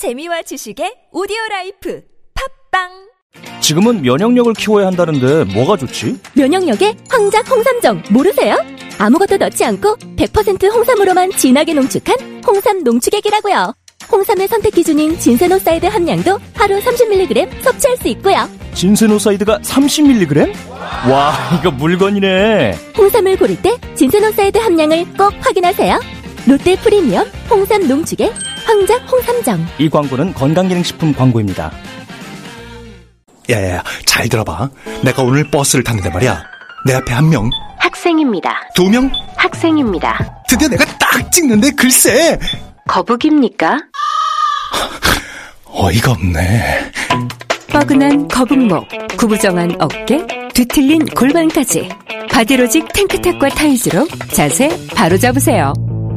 재미와 지식의 오디오 라이프 팟빵 지금은 면역력을 키워야 한다는데 뭐가 좋지? 면역력에 황작 홍삼정 모르세요? 아무것도 넣지 않고 100% 홍삼으로만 진하게 농축한 홍삼 농축액이라고요. 홍삼의 선택 기준인 진세노사이드 함량도 하루 30mg 섭취할 수 있고요. 진세노사이드가 30mg? 와, 이거 물건이네. 홍삼을 고를 때 진세노사이드 함량을 꼭 확인하세요. 롯데 프리미엄 홍삼 농축액 황작 홍삼정. 이 광고는 건강기능식품 광고입니다. 야야야, 잘 들어봐. 내가 오늘 버스를 탔는데 말이야. 내 앞에 한 명, 학생입니다. 두 명, 학생입니다. 드디어 내가 딱 찍는데 글쎄. 거북입니까? 어이가 없네. 뻐근한 거북목, 구부정한 어깨, 뒤틀린 골반까지 바디로직 탱크탑과 타이즈로 자세 바로 잡으세요.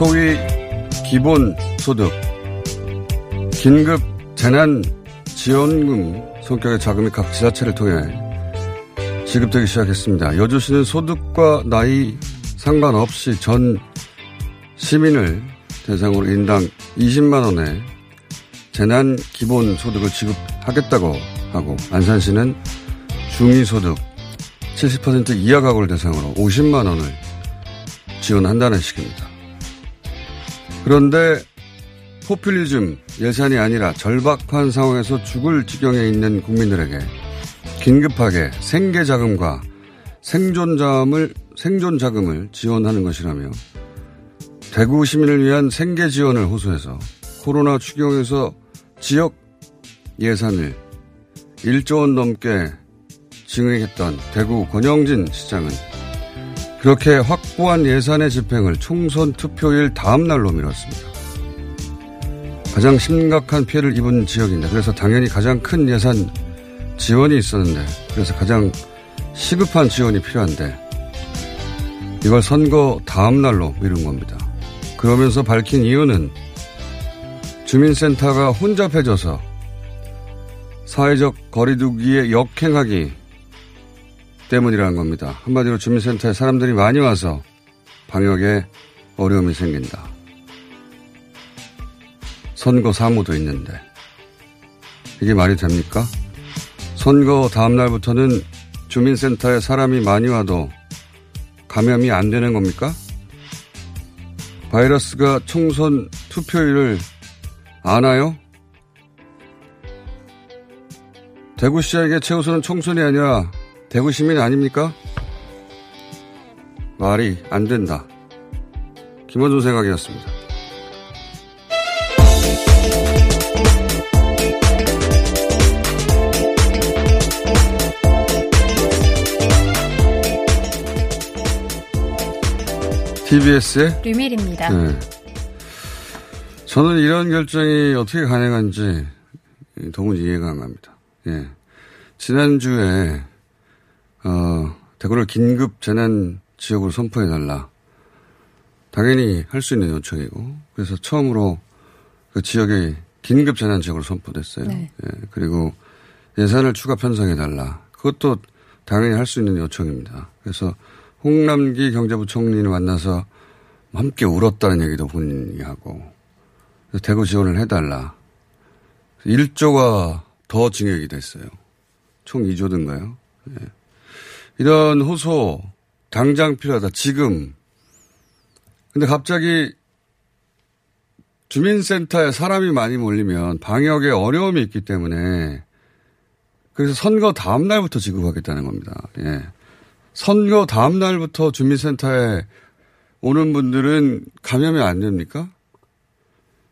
소위 기본 소득, 긴급 재난 지원금 성격의 자금이 각 지자체를 통해 지급되기 시작했습니다. 여주시는 소득과 나이 상관없이 전 시민을 대상으로 인당 20만 원의 재난 기본 소득을 지급하겠다고 하고 안산시는 중위 소득 70% 이하 가구를 대상으로 50만 원을 지원한다는 식입니다. 그런데 포퓰리즘 예산이 아니라 절박한 상황에서 죽을 지경에 있는 국민들에게 긴급하게 생계 자금과 생존 자금을 생존 자금을 지원하는 것이라며 대구 시민을 위한 생계 지원을 호소해서 코로나 추경에서 지역 예산을 1조 원 넘게 증액했던 대구 권영진 시장은 그렇게 확보한 예산의 집행을 총선 투표일 다음 날로 미뤘습니다. 가장 심각한 피해를 입은 지역인데 그래서 당연히 가장 큰 예산 지원이 있었는데 그래서 가장 시급한 지원이 필요한데 이걸 선거 다음 날로 미룬 겁니다. 그러면서 밝힌 이유는 주민센터가 혼잡해져서 사회적 거리두기에 역행하기 때문이라는 겁니다. 한마디로 주민센터에 사람들이 많이 와서 방역에 어려움이 생긴다. 선거 사무도 있는데 이게 말이 됩니까? 선거 다음 날부터는 주민센터에 사람이 많이 와도 감염이 안 되는 겁니까? 바이러스가 총선 투표일을 아나요? 대구시장에게 최우선은 총선이 아니라 대구 시민 아닙니까? 말이 안 된다. 김원준 생각이었습니다. TBS의 류밀입니다. 네. 저는 이런 결정이 어떻게 가능한지 도무지 이해가 안 갑니다. 예. 지난주에 어, 대구를 긴급 재난 지역으로 선포해달라. 당연히 할 수 있는 요청이고, 그래서 처음으로 그 지역에 긴급 재난 지역으로 선포됐어요. 네. 예, 그리고 예산을 추가 편성해달라. 그것도 당연히 할 수 있는 요청입니다. 그래서 홍남기 경제부총리를 만나서 함께 울었다는 얘기도 본인이 하고, 대구 지원을 해달라. 1조가 더 증액이 됐어요. 총 2조든가요. 예. 이런 호소 당장 필요하다. 지금. 근데 갑자기 주민센터에 사람이 많이 몰리면 방역에 어려움이 있기 때문에 그래서 선거 다음 날부터 지급하겠다는 겁니다. 예. 선거 다음 날부터 주민센터에 오는 분들은 감염이 안 됩니까?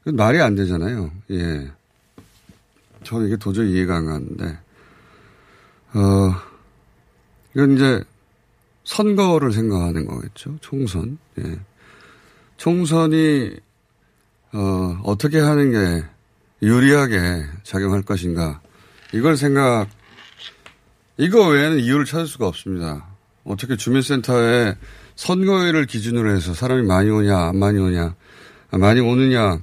말이 안 되잖아요. 예. 저는 이게 도저히 이해가 안 가는데, 어, 이건 이제 선거를 생각하는 거겠죠. 총선. 예. 총선이, 어, 어떻게 하는 게 유리하게 작용할 것인가. 이걸 생각, 이거 외에는 이유를 찾을 수가 없습니다. 어떻게 주민센터에 선거일을 기준으로 해서 사람이 많이 오냐, 안 많이 오냐, 많이 오느냐,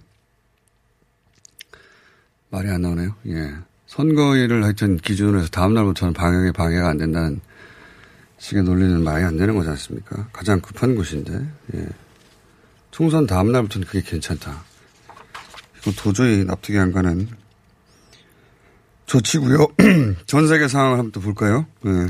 말이 안 나오네요. 예. 선거일을 하여튼 기준으로 해서 다음날부터는 방역에 방해가 안 된다는 식의 논리는 말이 안 되는 거지 않습니까? 가장 급한 곳인데, 예. 총선 다음날부터는 그게 괜찮다. 이거 도저히 납득이 안 가는 조치고요. 전 세계 상황을 한번 또 볼까요? 예.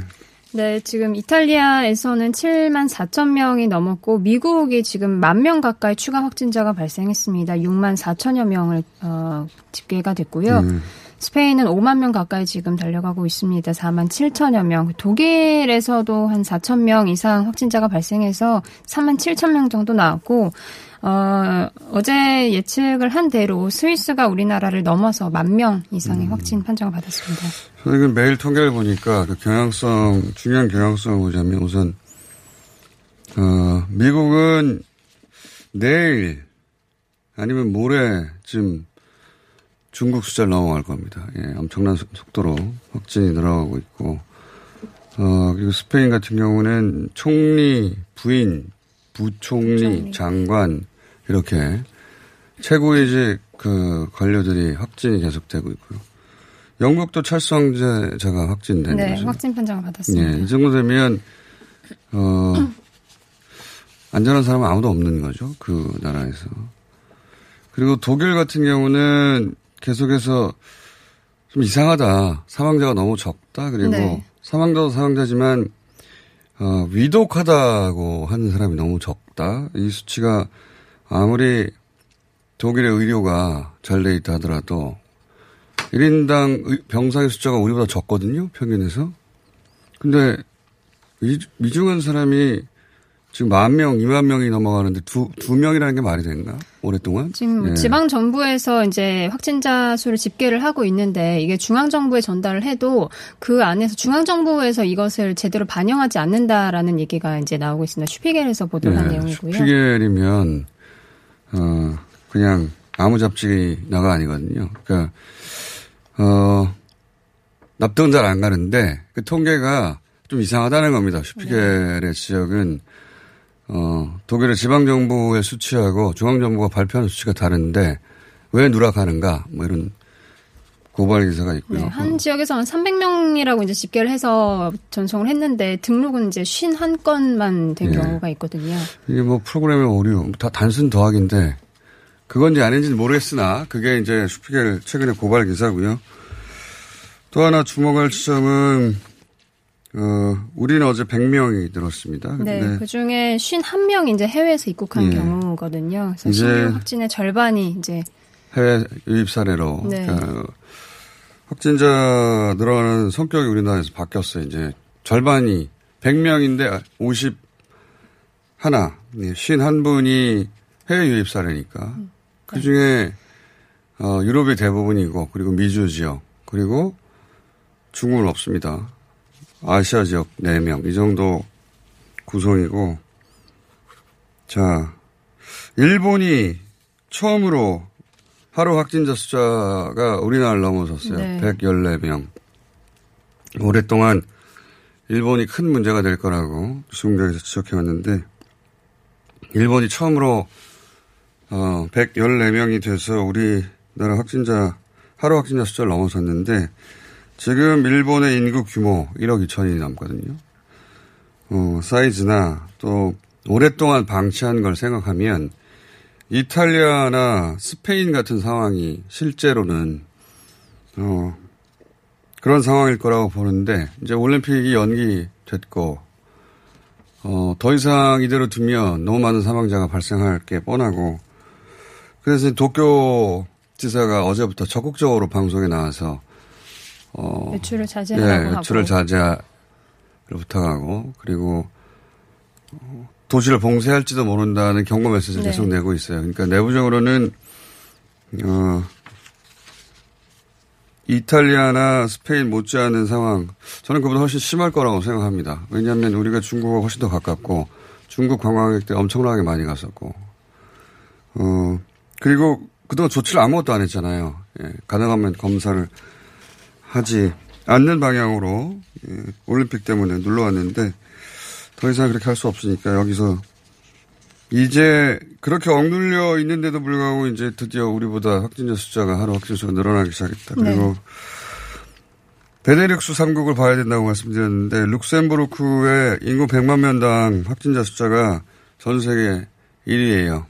네, 지금 이탈리아에서는 7만 4천 명이 넘었고 미국이 지금 만명 가까이 추가 확진자가 발생했습니다. 6만 4천여 명을 어, 집계가 됐고요. 음. 스페인은 5만 명 가까이 지금 달려가고 있습니다. 4만 7천여 명. 독일에서도 한 4천 명 이상 확진자가 발생해서 3만 7천 명 정도 나왔고 어, 어제 예측을 한 대로 스위스가 우리나라를 넘어서 만 명 이상의 음. 확진 판정을 받았습니다. 저는 매일 통계를 보니까 그 경향성, 중요한 경향성을 보자면 우선, 어, 미국은 내일 아니면 모레쯤 중국 숫자를 넘어갈 겁니다. 예, 엄청난 속도로 확진이 늘어가고 있고, 어, 그리고 스페인 같은 경우는 총리, 부인, 부총리, 부총리. 장관, 이렇게 최고위직 그 관료들이 확진이 계속되고 있고요. 영국도 찰스 황제자가 확진된 네, 거죠. 확진 판정을 받았습니다. 네, 이 정도 되면 어 안전한 사람은 아무도 없는 거죠. 그 나라에서. 그리고 독일 같은 경우는 계속해서 좀 이상하다. 사망자가 너무 적다. 그리고 네. 사망자도 사망자지만 어, 위독하다고 하는 사람이 너무 적다. 이 수치가 아무리 독일의 의료가 잘 돼 있다 하더라도 1인당 병상의 숫자가 우리보다 적거든요. 평균에서. 근데 미중한 사람이 지금 만 명, 이만 명이 넘어가는데 두, 두 명이라는 게 말이 되는가? 오랫동안? 지금 네. 지방정부에서 이제 확진자 수를 집계를 하고 있는데 이게 중앙정부에 전달을 해도 그 안에서 중앙정부에서 이것을 제대로 반영하지 않는다라는 얘기가 이제 나오고 있습니다. 슈피겔에서 보도한 네, 내용이고요. 슈피겔이면 어, 그냥 아무 잡지 나가 아니거든요. 그러니까, 어, 납득은 잘 안 가는데 그 통계가 좀 이상하다는 겁니다. 슈피겔의 네. 지적은 어, 독일의 지방정부의 수치하고 중앙정부가 발표하는 수치가 다른데 왜 누락하는가 뭐 이런 고발 기사가 있고요. 네, 한 지역에서 한 300명이라고 이제 집계를 해서 전송을 했는데 등록은 이제 51건만 된 네. 경우가 있거든요. 이게 뭐 프로그램의 오류, 다 단순 더하기인데 그건지 아닌지는 모르겠으나 그게 이제 슈피겔 최근에 고발 기사고요. 또 하나 주목할 지점은 어, 우리는 어제 100명이 늘었습니다. 네, 그 중에 51명 이제 해외에서 입국한 예. 경우거든요. 그래서 신규 확진의 절반이 이제 해외 유입 사례로 네. 어, 확진자 늘어나는 성격이 우리나라에서 바뀌었어요. 이제 절반이 100명인데 50 하나, 51 분이 해외 유입 사례니까 음, 네. 그 중에 어, 유럽이 대부분이고 그리고 미주 지역 그리고 중국은 없습니다. 아시아 지역 4명 이 정도 구성이고 자 일본이 처음으로 하루 확진자 숫자가 우리나라를 넘어섰어요. 네. 114명. 오랫동안 일본이 큰 문제가 될 거라고 중국에서 지적해 왔는데 일본이 처음으로 어 114명이 돼서 우리나라 확진자 하루 확진자 숫자를 넘어섰는데 지금 일본의 인구 규모 1억 2천이 넘거든요. 어, 사이즈나 또 오랫동안 방치한 걸 생각하면 이탈리아나 스페인 같은 상황이 실제로는 어, 그런 상황일 거라고 보는데 이제 올림픽이 연기됐고 어, 더 이상 이대로 두면 너무 많은 사망자가 발생할 게 뻔하고 그래서 도쿄 지사가 어제부터 적극적으로 방송에 나와서 어, 외출을 자제하라고 예, 외출을 자제를 부탁하고 그리고 도시를 봉쇄할지도 모른다는 경고 메시지를 네. 계속 내고 있어요. 그러니까 내부적으로는 어, 이탈리아나 스페인 못지않은 상황, 저는 그보다 훨씬 심할 거라고 생각합니다. 왜냐하면 우리가 중국과 훨씬 더 가깝고 중국 관광객들 엄청나게 많이 갔었고, 어, 그리고 그동안 조치를 아무것도 안 했잖아요. 예, 가능하면 검사를 하지 않는 방향으로 예, 올림픽 때문에 눌러왔는데 더 이상 그렇게 할 수 없으니까 여기서 이제 그렇게 억눌려 있는데도 불구하고 이제 드디어 우리보다 확진자 숫자가 하루 확진자 숫자가 늘어나기 시작했다. 네. 그리고 베네릭스 3국을 봐야 된다고 말씀드렸는데 룩셈부르크의 인구 100만 명당 확진자 숫자가 전 세계 1위예요.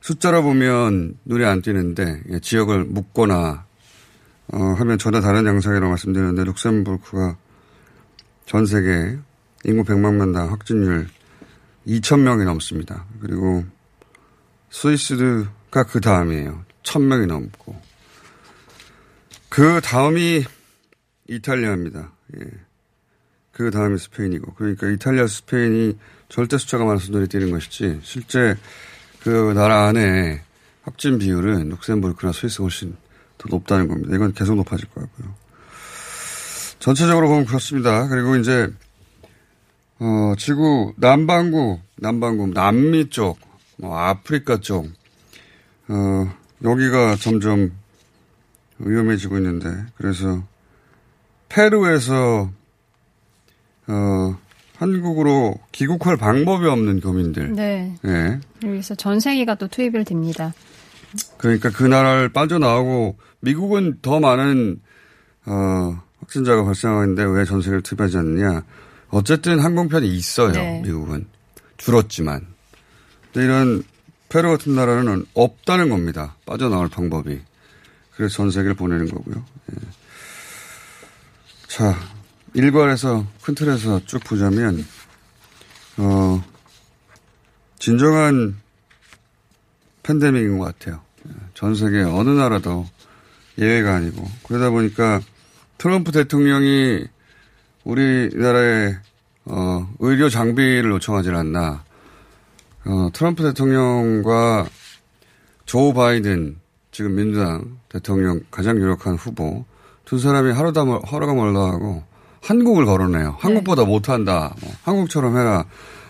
숫자로 보면 눈에 안 띄는데 예, 지역을 묶거나 어, 하면 전혀 다른 양상이라고 말씀드렸는데 룩셈부르크가 전 세계 인구 100만 명당 확진율 2,000명이 넘습니다. 그리고 스위스가 그 다음이에요. 1,000명이 넘고. 그 다음이 이탈리아입니다. 예. 그 다음이 스페인이고. 그러니까 이탈리아, 스페인이 절대 숫자가 많아서 눈에 띄는 것이지, 실제 그 나라 안에 확진 비율은 룩셈부르크나 스위스가 훨씬 더 높다는 겁니다. 이건 계속 높아질 거고요. 전체적으로 보면 그렇습니다. 그리고 이제 어, 지구 남반구, 남반구, 남미 쪽, 뭐 아프리카 쪽, 어, 여기가 점점 위험해지고 있는데, 그래서 페루에서 어, 한국으로 귀국할 방법이 없는 교민들. 네. 네. 여기서 전세기가 또 투입이 됩니다. 그러니까 그 나라를 빠져나오고 미국은 더 많은 어, 확진자가 발생하는데 왜 전세기를 투입하지 않느냐. 어쨌든 항공편이 있어요. 네. 미국은. 줄었지만. 근데 이런 페루 같은 나라는 없다는 겁니다. 빠져나올 방법이. 그래서 전 세계를 보내는 거고요. 예. 자, 일괄에서 큰 틀에서 쭉 보자면, 어, 진정한 팬데믹인 것 같아요. 예. 전 세계 어느 나라도 예외가 아니고. 그러다 보니까 트럼프 대통령이 우리나라에 어, 의료 장비를 요청하지 않나. 어, 트럼프 대통령과 조 바이든 지금 민주당 대통령 가장 유력한 후보 두 사람이 하루다 하루가 멀다 하고 한국을 거론해요. 한국보다 네. 못한다. 뭐, 한국처럼 해라.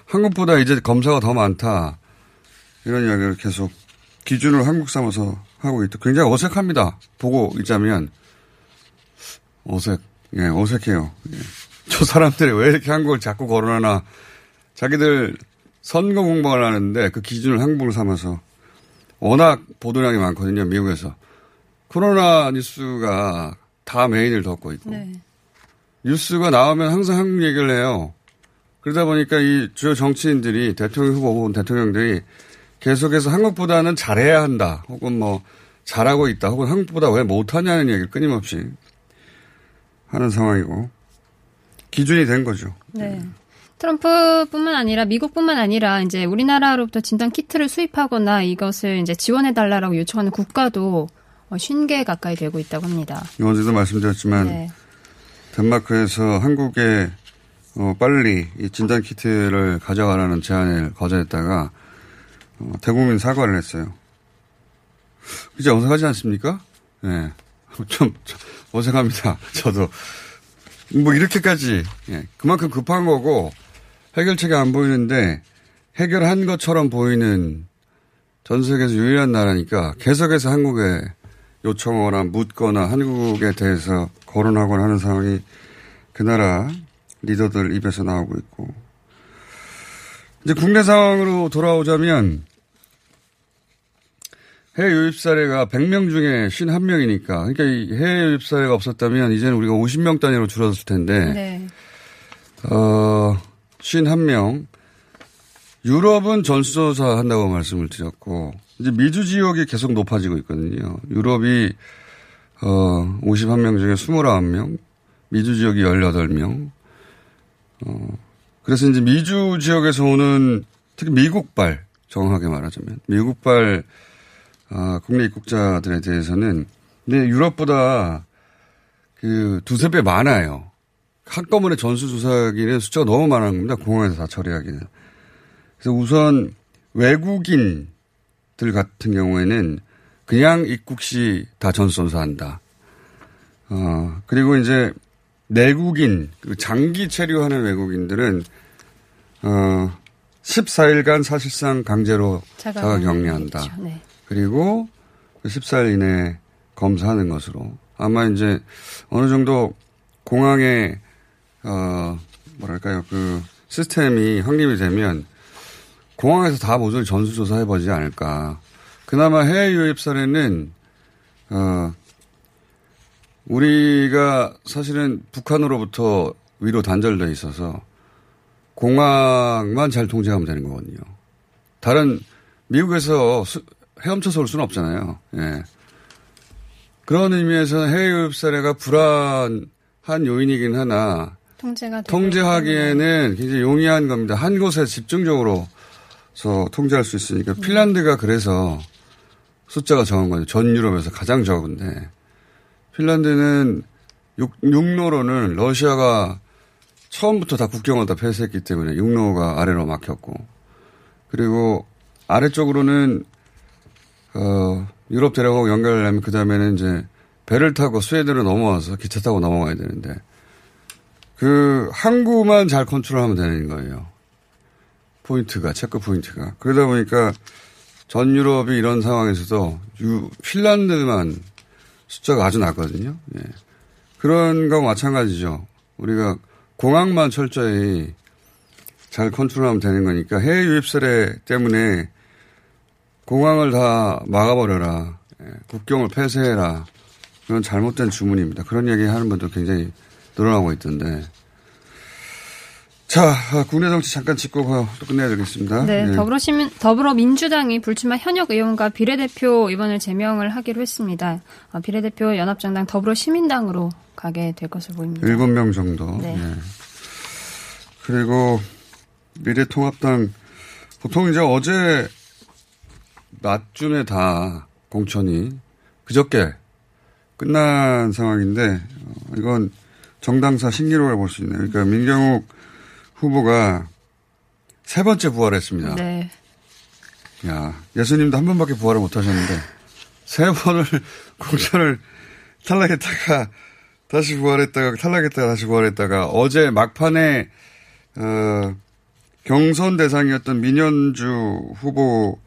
한국보다 이제 검사가 더 많다. 이런 이야기를 계속 기준을 한국 삼아서 하고 있다. 굉장히 어색합니다. 보고 있자면 어색, 예, 어색해요. 예. 저 사람들이 왜 이렇게 한국을 자꾸 거론하나 자기들 선거 공방을 하는데 그 기준을 한국을 삼아서 워낙 보도량이 많거든요, 미국에서. 코로나 뉴스가 다 메인을 덮고 있고. 네. 뉴스가 나오면 항상 한국 얘기를 해요. 그러다 보니까 이 주요 정치인들이 대통령 후보 혹은 대통령들이 계속해서 한국보다는 잘해야 한다. 혹은 뭐 잘하고 있다. 혹은 한국보다 왜 못하냐는 얘기를 끊임없이 하는 상황이고. 기준이 된 거죠. 네. 트럼프뿐만 아니라 미국뿐만 아니라 이제 우리나라로부터 진단 키트를 수입하거나 이것을 이제 지원해 달라라고 요청하는 국가도 50개 어, 가까이 되고 있다고 합니다. 어제도 말씀드렸지만 네. 덴마크에서 한국에 어, 빨리 이 진단 키트를 가져가라는 제안을 거절했다가 어, 대국민 사과를 했어요. 이제 어색하지 않습니까? 네. 좀, 좀 어색합니다. 저도. 뭐 이렇게까지 예, 그만큼 급한 거고 해결책이 안 보이는데 해결한 것처럼 보이는 전 세계에서 유일한 나라니까 계속해서 한국에 요청하거나 묻거나 한국에 대해서 거론하거나 하는 상황이 그 나라 리더들 입에서 나오고 있고 이제 국내 상황으로 돌아오자면 해외 유입 사례가 100명 중에 51명이니까. 그러니까 이 해외 유입 사례가 없었다면 이제는 우리가 50명 단위로 줄어들 텐데. 네. 어, 51명. 유럽은 전수조사 한다고 말씀을 드렸고, 이제 미주 지역이 계속 높아지고 있거든요. 유럽이, 어, 51명 중에 29명, 미주 지역이 18명. 어, 그래서 이제 미주 지역에서 오는 특히 미국발, 정확하게 말하자면, 미국발, 어, 국내 입국자들에 대해서는, 근데 유럽보다 그 두세 배 많아요. 한꺼번에 전수조사기는 숫자가 너무 많은 겁니다. 공항에서 다 처리하기는. 그래서 우선 외국인들 같은 경우에는 그냥 입국 시 다 전수조사한다. 어, 그리고 이제 내국인, 그 장기 체류하는 외국인들은, 어, 14일간 사실상 강제로 자가 격리한다. 그렇죠. 네. 그리고 14일 그 이내 검사하는 것으로. 아마 이제 어느 정도 공항에, 어, 뭐랄까요, 그 시스템이 확립이 되면 공항에서 다 모조리 전수조사해 보지 않을까. 그나마 해외 유입 사례는, 어, 우리가 사실은 북한으로부터 위로 단절돼 있어서 공항만 잘 통제하면 되는 거거든요. 다른 미국에서 수, 헤엄쳐서 올 수는 없잖아요. 예. 그런 의미에서 해외 유입 사례가 불안한 요인이긴 하나 통제가 통제하기에는 굉장히 용이한 겁니다. 한 곳에 집중적으로 서 통제할 수 있으니까 핀란드가 그래서 숫자가 적은 거죠. 전 유럽에서 가장 적은데 핀란드는 육, 육로로는 러시아가 처음부터 다 국경을 다 폐쇄했기 때문에 육로가 아래로 막혔고 그리고 아래쪽으로는 어, 유럽 대륙하고 연결하려면 그 다음에는 이제 배를 타고 스웨덴으로 넘어와서 기차 타고 넘어가야 되는데 그 항구만 잘 컨트롤하면 되는 거예요. 포인트가 체크 포인트가 그러다 보니까 전 유럽이 이런 상황에서도 유, 핀란드만 숫자가 아주 낮거든요. 예. 그런 거와 마찬가지죠. 우리가 공항만 철저히 잘 컨트롤하면 되는 거니까 해외 유입 사례 때문에 공항을 다 막아버려라. 예. 국경을 폐쇄해라. 그건 잘못된 주문입니다. 그런 얘기 하는 분도 굉장히 늘어나고 있던데. 자, 국내 정치 잠깐 짚고 또 끝내야 되겠습니다. 네, 네, 더불어시민, 더불어민주당이 불출마 현역 의원과 비례대표 의원을 제명을 하기로 했습니다. 어, 비례대표 연합정당 더불어시민당으로 가게 될 것으로 보입니다. 7명 정도. 네. 네. 그리고 미래통합당 보통 이제 어제 낮쯤에 다 공천이 그저께 끝난 상황인데 어, 이건 정당사 신기록을 볼 수 있네요. 그러니까 민경욱 후보가 세 번째 부활했습니다. 네. 야, 예수님도 한 번밖에 부활을 못 하셨는데 세 번을 공천을 탈락했다가 다시 부활했다가 탈락했다가 다시 부활했다가 어제 막판에 어, 경선 대상이었던 민현주 후보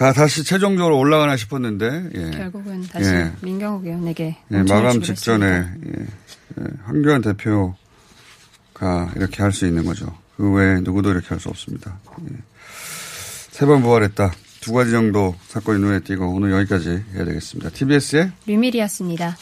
가 다시 최종적으로 올라가나 싶었는데 예. 결국은 다시 예. 민경욱 의원에게 예, 마감 직전에 예. 예. 황교안 대표 가 이렇게 할 수 있는 거죠. 그 외에 누구도 이렇게 할 수 없습니다. 예. 세번 부활했다. 두 가지 정도 사건이 눈에 띄고 오늘 여기까지 해야 되겠습니다. TBS의 류밀이었습니다.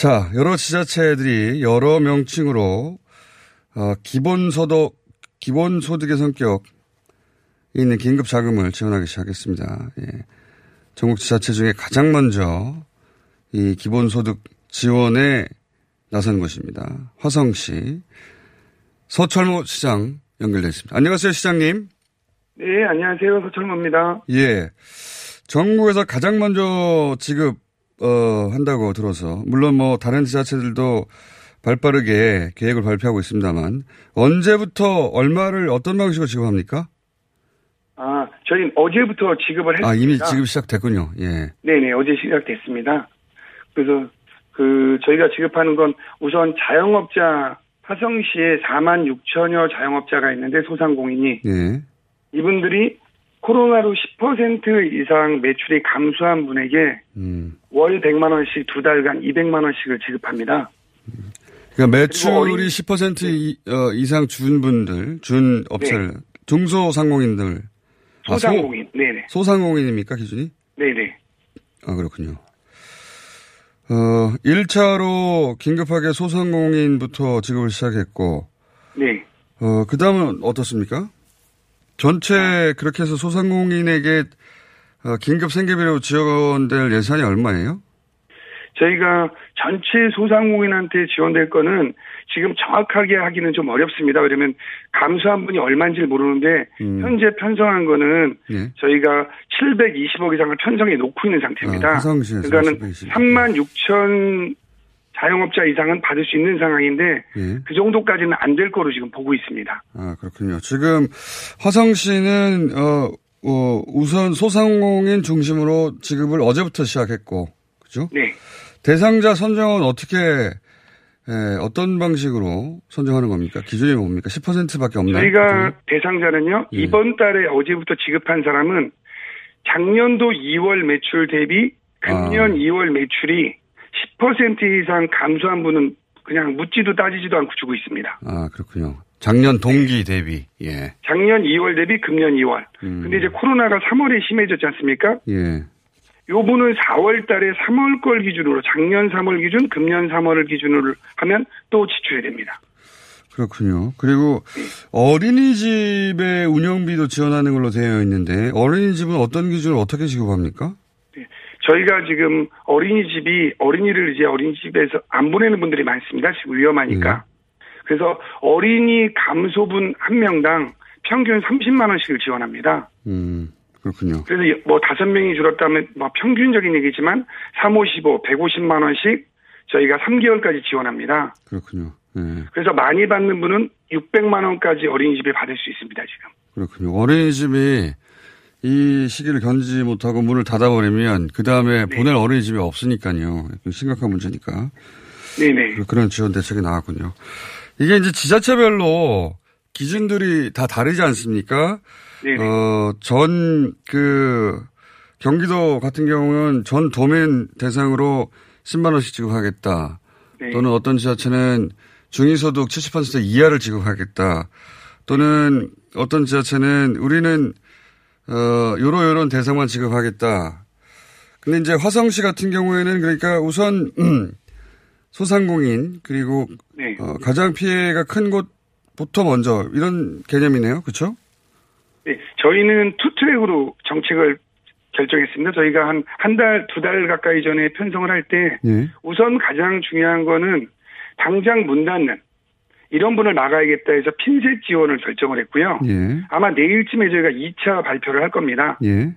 자, 여러 지자체들이 여러 명칭으로 어, 기본소득 기본소득의 성격 있는 긴급 자금을 지원하기 시작했습니다. 예. 전국 지자체 중에 가장 먼저 이 기본소득 지원에 나선 곳입니다. 화성시 서철모 시장 연결되어 있습니다. 안녕하세요, 시장님. 네, 안녕하세요. 서철모입니다. 예. 전국에서 가장 먼저 지급 어, 한다고 들어서 물론 뭐 다른 지자체들도 발빠르게 계획을 발표하고 있습니다만 언제부터 얼마를 어떤 방식으로 지급합니까? 아, 저희 어제부터 지급을 했습니다. 아, 이미 지급 시작됐군요. 예. 네네, 어제 시작됐습니다. 그래서 그 저희가 지급하는 건 우선 자영업자 화성시에 4만 6천여 자영업자가 있는데 소상공인이 예. 이분들이 코로나로 10% 이상 매출이 감소한 분에게 음. 월 100만 원씩 두 달간 200만 원씩을 지급합니다. 그러니까 매출이 10% 이, 어, 이상 준 분들, 준 업체를, 네. 중소상공인들. 소상공인, 아, 소, 네네. 소상공인입니까, 기준이? 네네. 아, 그렇군요. 어, 1차로 긴급하게 소상공인부터 지급을 시작했고. 네. 어, 그 다음은 어떻습니까? 전체 그렇게 해서 소상공인에게 어, 긴급 생계비로 지원될 예산이 얼마예요? 저희가 전체 소상공인한테 지원될 거는 지금 정확하게 하기는 좀 어렵습니다. 왜냐면 감수한 분이 얼마인지 모르는데 음. 현재 편성한 거는 예. 저희가 720억 이상을 편성해 놓고 있는 상태입니다. 아, 그러니까는 3만 6천 자영업자 이상은 받을 수 있는 상황인데 예. 그 정도까지는 안 될 거로 지금 보고 있습니다. 아 그렇군요. 지금 화성시는 어, 어, 우선 소상공인 중심으로 지급을 어제부터 시작했고 그죠? 네. 대상자 선정은 어떻게 예, 어떤 방식으로 선정하는 겁니까? 기준이 뭡니까? 10%밖에 없나요? 저희가 대상자는요. 예. 이번 달에 어제부터 지급한 사람은 작년도 2월 매출 대비 금년 아. 2월 매출이 10% 이상 감소한 분은 그냥 묻지도 따지지도 않고 주고 있습니다. 아, 그렇군요. 작년 동기 대비, 예. 작년 2월 대비 금년 2월. 음. 근데 이제 코로나가 3월에 심해졌지 않습니까? 예. 요분은 4월 달에 3월 걸 기준으로 작년 3월 기준, 금년 3월을 기준으로 하면 또 지출이 됩니다. 그렇군요. 그리고 네. 어린이집의 운영비도 지원하는 걸로 되어 있는데 어린이집은 어떤 기준으로 어떻게 지급합니까? 네. 저희가 지금 어린이집이 어린이를 이제 어린이집에서 안 보내는 분들이 많습니다. 지금 위험하니까. 네. 그래서 어린이 감소분 한 명당 평균 30만 원씩을 지원합니다. 음. 그렇군요. 그래서 뭐 다섯 명이 줄었다면 뭐 평균적인 얘기지만 3, 55, 150만 원씩 저희가 3개월까지 지원합니다. 그렇군요. 네. 그래서 많이 받는 분은 600만 원까지 어린이집에 받을 수 있습니다, 지금. 그렇군요. 어린이집이 이 시기를 견디지 못하고 문을 닫아버리면 그 다음에 네. 보낼 어린이집이 없으니까요. 심각한 문제니까. 네네. 그런 지원 대책이 나왔군요. 이게 이제 지자체별로 기준들이 다 다르지 않습니까? 어, 전, 그, 경기도 같은 경우는 전 도민 대상으로 10만 원씩 지급하겠다. 네. 또는 어떤 지자체는 중위소득 70% 이하를 지급하겠다. 또는 어떤 지자체는 우리는, 어, 요런 요런 대상만 지급하겠다. 근데 이제 화성시 같은 경우에는 그러니까 우선, 음, 소상공인, 그리고, 네. 어, 가장 피해가 큰 곳부터 먼저 이런 개념이네요. 그렇죠? 네, 저희는 투트랙으로 정책을 결정했습니다. 저희가 한 한 달, 두 달 가까이 전에 편성을 할때 네. 우선 가장 중요한 거는 당장 문 닫는 이런 분을 막아야겠다 해서 핀셋 지원을 결정을 했고요. 예. 아마 내일쯤에 저희가 2차 발표를 할 겁니다. 예.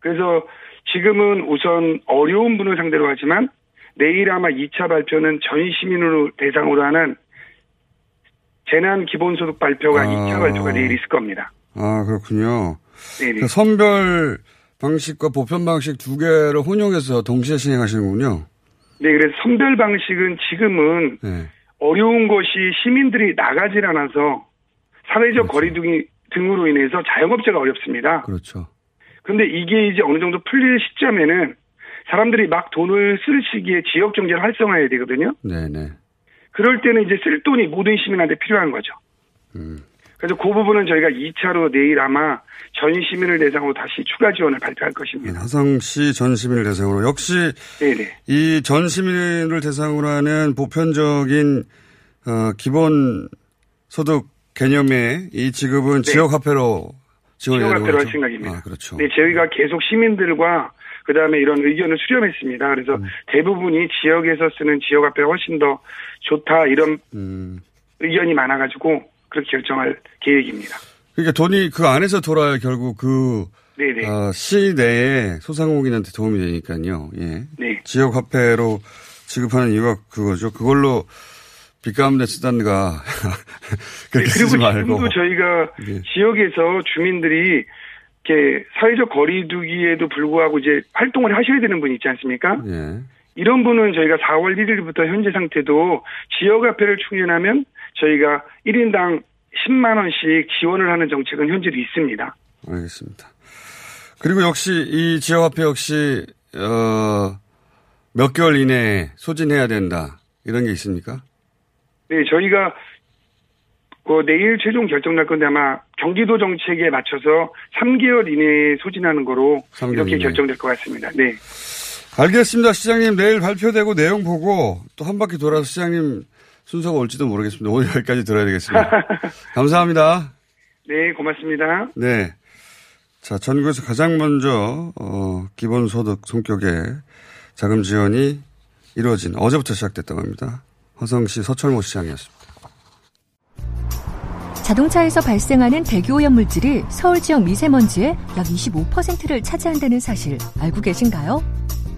그래서 지금은 우선 어려운 분을 상대로 하지만 내일 아마 2차 발표는 전 시민으로 대상으로 하는 재난 기본소득 발표가 아. 2차 발표가 내일 있을 겁니다. 아, 그렇군요. 그 선별 방식과 보편 방식 두 개를 혼용해서 동시에 진행하시는군요. 네, 그래서 선별 방식은 지금은 네. 어려운 것이 시민들이 나가질 않아서 사회적 그렇죠. 거리두기 등으로 인해서 자영업자가 어렵습니다. 그렇죠. 그런데 이게 이제 어느 정도 풀릴 시점에는 사람들이 막 돈을 쓸 시기에 지역 경제를 활성화해야 되거든요. 네네. 그럴 때는 이제 쓸 돈이 모든 시민한테 필요한 거죠. 음. 그래서 그 부분은 저희가 2차로 내일 아마 전 시민을 대상으로 다시 추가 지원을 발표할 것입니다. 화성시 전 시민을 대상으로 역시 이 전 시민을 대상으로 하는 보편적인 어, 기본 소득 개념의 이 지급은 네. 지역 화폐로 지원해야 지역 화폐로 할 생각입니다. 아, 그렇죠. 네, 저희가 계속 시민들과 그 다음에 이런 의견을 수렴했습니다. 그래서 음. 대부분이 지역에서 쓰는 지역 화폐가 훨씬 더 좋다 이런 음. 의견이 많아가지고 그렇게 결정할 계획입니다. 그러니까 돈이 그 안에서 돌아야 결국 그 네네. 어, 시내에 소상공인한테 도움이 되니까요. 예. 네. 지역 화폐로 지급하는 이유가 그거죠. 그걸로 빚 갚는 쓰던가 그렇게 네, 쓰지 말고. 그리고 저희가 예. 지역에서 주민들이 이렇게 사회적 거리두기에도 불구하고 이제 활동을 하셔야 되는 분 있지 않습니까? 예. 이런 분은 저희가 4월 1일부터 현재 상태도 지역 화폐를 충전하면 저희가 1인당 10만 원씩 지원을 하는 정책은 현재도 있습니다. 알겠습니다. 그리고 역시 이 지역화폐 역시 어, 몇 개월 이내에 소진해야 된다 이런 게 있습니까? 네, 저희가 그 내일 최종 결정 날 건데 아마 경기도 정책에 맞춰서 3개월 이내에 소진하는 거로 이렇게 이내. 결정될 것 같습니다. 네. 알겠습니다. 시장님 내일 발표되고 내용 보고 또 한 바퀴 돌아서 시장님 순서가 올지도 모르겠습니다. 오늘 여기까지 들어야 되겠습니다. 감사합니다. 네, 고맙습니다. 네. 자, 전국에서 가장 먼저, 어, 기본소득 성격의 자금 지원이 이루어진 어제부터 시작됐다고 합니다. 화성시 서철모 시장이었습니다. 자동차에서 발생하는 대기오염 물질이 서울 지역 미세먼지의 약 25%를 차지한다는 사실 알고 계신가요?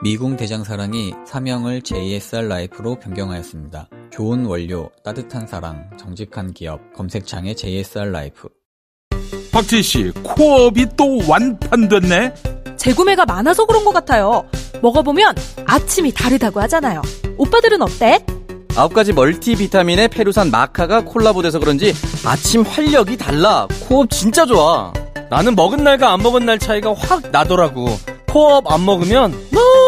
미궁 대장사랑이 사명을 JSR 라이프로 변경하였습니다. 좋은 원료, 따뜻한 사랑, 정직한 기업, 검색창에 JSR 라이프. 박진 씨, 코업이 또 완판됐네? 재구매가 많아서 그런 것 같아요. 먹어보면 아침이 다르다고 하잖아요. 오빠들은 어때? 아홉 가지 멀티비타민의 페루산 마카가 콜라보돼서 그런지 아침 활력이 달라. 코업 진짜 좋아. 나는 먹은 날과 안 먹은 날 차이가 확 나더라고. 코업 안 먹으면 너무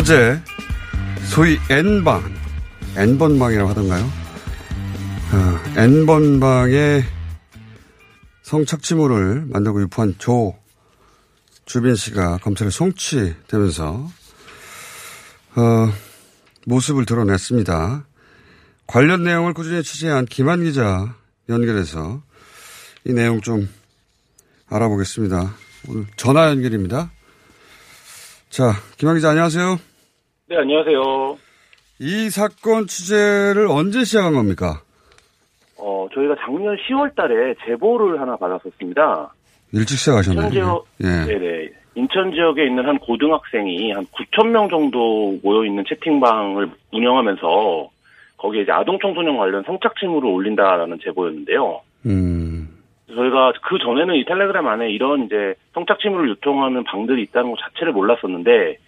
어제 소위 N방, N번방이라고 하던가요? 어, N번방에 성착취물을 만들고 유포한 조 주빈 씨가 검찰에 송치되면서 어, 모습을 드러냈습니다. 관련 내용을 꾸준히 취재한 김한 기자 연결해서 이 내용 좀 알아보겠습니다. 오늘 전화 연결입니다. 자, 김한 기자 안녕하세요. 네, 안녕하세요. 이 사건 취재를 언제 시작한 겁니까? 어, 저희가 작년 10월 달에 제보를 하나 받았었습니다. 일찍 시작하셨네요. 인천 지역, 예. 네네. 인천 지역에 있는 한 고등학생이 한 9천 명 정도 모여 있는 채팅방을 운영하면서 거기에 이제 아동 청소년 관련 성착취물을 올린다라는 제보였는데요. 음. 저희가 그 전에는 이 텔레그램 안에 이런 이제 성착취물을 유통하는 방들이 있다는 것 자체를 몰랐었는데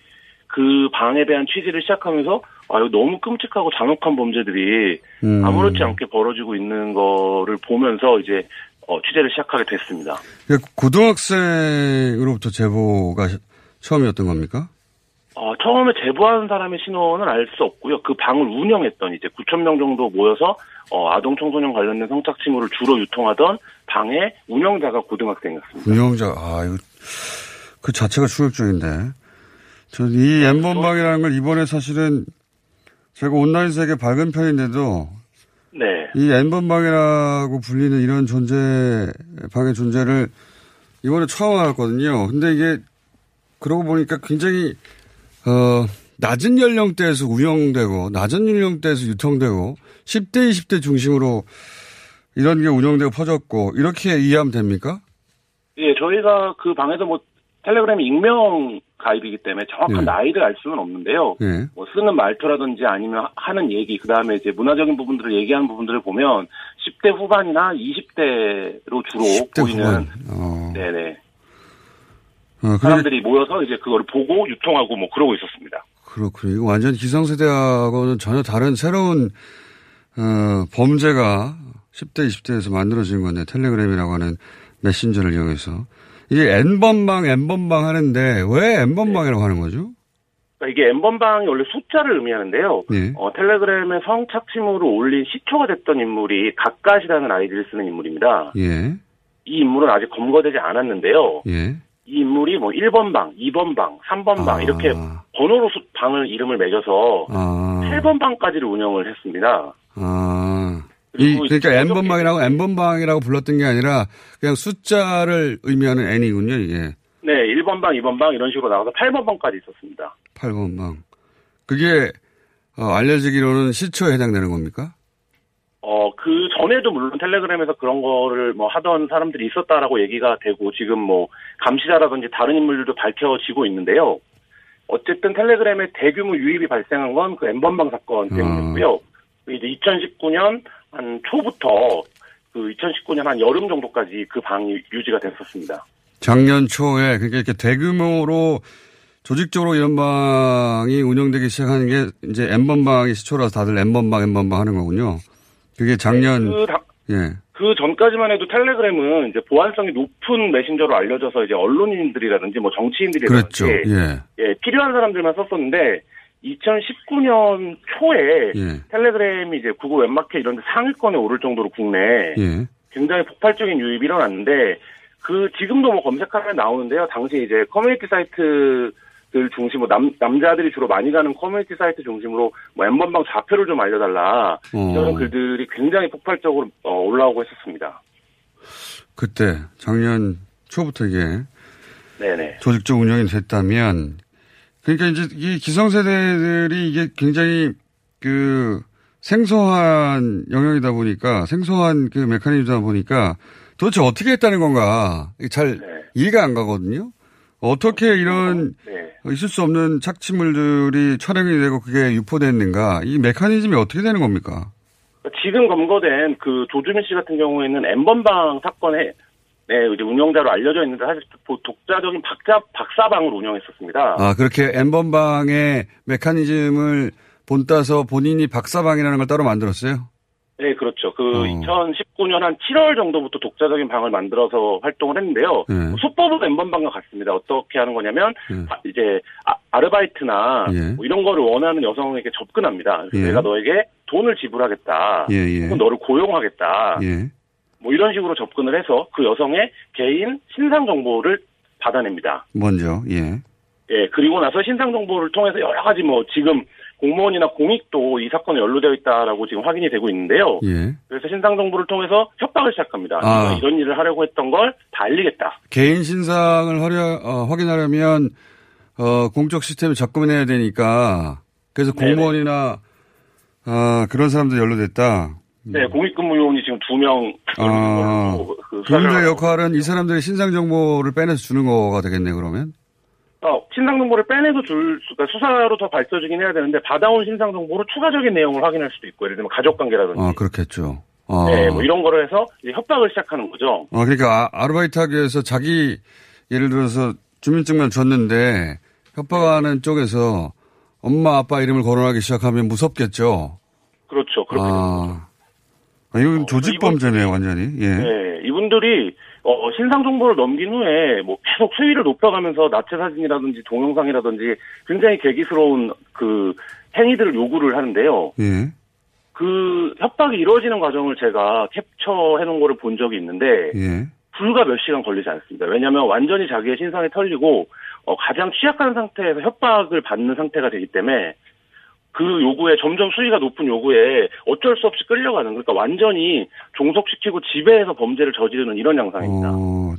그 방에 대한 취재를 시작하면서 아 이거 너무 끔찍하고 잔혹한 범죄들이 음. 아무렇지 않게 벌어지고 있는 거를 보면서 이제 어, 취재를 시작하게 됐습니다. 고등학생으로부터 제보가 처음이었던 겁니까? 어, 처음에 제보하는 사람의 신원은 알 수 없고요. 그 방을 운영했던 이제 9천 명 정도 모여서 어, 아동 청소년 관련된 성착취물을 주로 유통하던 방의 운영자가 고등학생이었습니다. 운영자, 아 이거 그 자체가 충격적인데. 전이 엠번방이라는 걸 이번에 사실은 제가 온라인 세계 밝은 편인데도 네. 이 엠번방이라고 불리는 이런 존재, 방의 존재를 이번에 처음 알았거든요. 근데 이게 그러고 보니까 굉장히 어, 낮은 연령대에서 운영되고 낮은 연령대에서 유통되고 10대, 20대 중심으로 이런 게 운영되고 퍼졌고 이렇게 이해하면 됩니까? 예, 저희가 그 방에서 뭐 텔레그램이 익명 가입이기 때문에 정확한 예. 나이를 알 수는 없는데요. 예. 뭐 쓰는 말투라든지 아니면 하는 얘기, 그 다음에 이제 문화적인 부분들을 얘기하는 부분들을 보면 10대 후반이나 20대로 주로 10대 보이는. 어. 네네 어, 사람들이 모여서 이제 그걸 보고 유통하고 뭐 그러고 있었습니다. 그렇군요. 이거 완전 기성세대하고는 전혀 다른 새로운 어, 범죄가 10대, 20대에서 만들어진 건데 텔레그램이라고 하는 메신저를 이용해서 이게 N번방, N번방 하는데 왜 N번방이라고 하는 거죠? 그러니까 이게 N번방이 원래 숫자를 의미하는데요. 예. 어, 텔레그램에 성착취물을 올린 시초가 됐던 인물이 각갓이라는 아이디를 쓰는 인물입니다. 예, 이 인물은 아직 검거되지 않았는데요. 예. 이 인물이 뭐 1번 방, 2번 방, 3번 방 이렇게 번호로 수- 방을 이름을 매겨서 아, 8번 방까지를 운영을 했습니다. 아. 이, 그러니까 N번방이라고 N번방이라고 불렀던 게 아니라 그냥 숫자를 의미하는 N이군요, 이게. 네, 1번 방, 2번 방 이런 식으로 나가서 8번 방까지 있었습니다. 8번 방. 그게, 어, 알려지기로는 시초에 해당되는 겁니까? 어, 그 전에도 물론 텔레그램에서 그런 거를 뭐 하던 사람들이 있었다라고 얘기가 되고 지금 뭐 감시자라든지 다른 인물들도 밝혀지고 있는데요. 어쨌든 텔레그램에 대규모 유입이 발생한 건 그 엠번방 사건 때문이고요. 이제 2019년 한 초부터 그 2019년 한 여름 정도까지 그 방이 유지가 됐었습니다. 작년 초에 그러니까 이렇게 대규모로 조직적으로 이런 방이 운영되기 시작하는 게 이제 N번방이 시초라서 다들 N번방, N번방 하는 거군요. 그게 작년, 그, 다- 예. 그 전까지만 해도 텔레그램은 이제 보안성이 높은 메신저로 알려져서 이제 언론인들이라든지 뭐 정치인들이라든지 그랬죠. 예. 예, 필요한 사람들만 썼었는데 2019년 초에 예. 텔레그램이 이제 구글 앱마켓 이런 데 상위권에 오를 정도로 국내에 예. 굉장히 폭발적인 유입이 일어났는데 그 지금도 뭐 검색하면 나오는데요. 당시 이제 커뮤니티 사이트들 중심으로 남, 남자들이 주로 많이 가는 커뮤니티 사이트 중심으로 뭐 N번방 좌표를 좀 알려달라 이런 어. 글들이 굉장히 폭발적으로 어, 올라오고 했었습니다. 그때 작년 초부터 이게 네네. 조직적 운영이 됐다면 그러니까 이제 이 기성세대들이 이게 굉장히 그 생소한 영역이다 보니까 생소한 그 메커니즘이다 보니까 도대체 어떻게 했다는 건가? 잘 이해가 안 가거든요. 어떻게 이런 있을 수 없는 착취물들이 촬영이 되고 그게 유포됐는가? 이 메커니즘이 어떻게 되는 겁니까? 지금 검거된 그 조주민 씨 같은 경우에는 N번방 사건에 네, 이제 운영자로 알려져 있는데 사실 독자적인 박자, 박사방을 운영했었습니다. 아 그렇게 N번방의 메커니즘을 본따서 본인이 박사방이라는 걸 따로 만들었어요? 네, 그렇죠. 그 어. 2019년 한 7월 정도부터 독자적인 방을 만들어서 활동을 했는데요. 네. 수법은 N번방과 같습니다. 어떻게 하는 거냐면 아, 이제 아, 르바이트나 예. 뭐 이런 거를 원하는 여성에게 접근합니다. 그래서 예. 내가 너에게 돈을 지불하겠다. 예, 예. 혹은 너를 고용하겠다. 예. 뭐 이런 식으로 접근을 해서 그 여성의 개인 신상 정보를 받아냅니다. 먼저 예. 예, 그리고 나서 신상 정보를 통해서 여러 가지 뭐 지금 공무원이나 공익도 이 사건에 연루되어 있다라고 지금 확인이 되고 있는데요. 예. 그래서 신상 정보를 통해서 협박을 시작합니다. 아. 이런 일을 하려고 했던 걸 다 알리겠다. 개인 신상을 하려, 어, 확인하려면 어, 공적 시스템에 접근해야 되니까 그래서 네네. 공무원이나 아, 그런 사람들 연루됐다. 네, 공익근무요원이 지금 두명 아, 그 하고 역할은 이 사람들의 신상 정보를 빼내서 주는 거가 되겠네 그러면. 어, 신상 정보를 빼내서 줄 수가 수사로 더 밝혀지긴 해야 되는데 받아온 신상 정보로 추가적인 내용을 확인할 수도 있고 예를 들면 가족 관계라든지 아 그렇겠죠. 아, 네, 뭐 이런 거를 해서 협박을 시작하는 거죠. 아, 그러니까 아, 아르바이트 하기 위해서 자기 예를 들어서 주민증만 줬는데 협박하는 쪽에서 엄마 아빠 이름을 거론하기 시작하면 무섭겠죠. 그렇죠. 그렇게 아, 아, 이건 조직 범죄네요 완전히. 예. 네, 이분들이 어, 신상 정보를 넘긴 후에 뭐 계속 수위를 높여가면서 나체 사진이라든지 동영상이라든지 굉장히 괴기스러운 그 행위들을 요구를 하는데요. 예. 그 협박이 이루어지는 과정을 제가 캡처해 놓은 거를 본 적이 있는데 예. 불과 몇 시간 걸리지 않습니다. 왜냐하면 완전히 자기의 신상이 털리고 어, 가장 취약한 상태에서 협박을 받는 상태가 되기 때문에 그 요구에 점점 수위가 높은 요구에 어쩔 수 없이 끌려가는 그러니까 완전히 종속시키고 지배해서 범죄를 저지르는 이런 양상입니다. 어,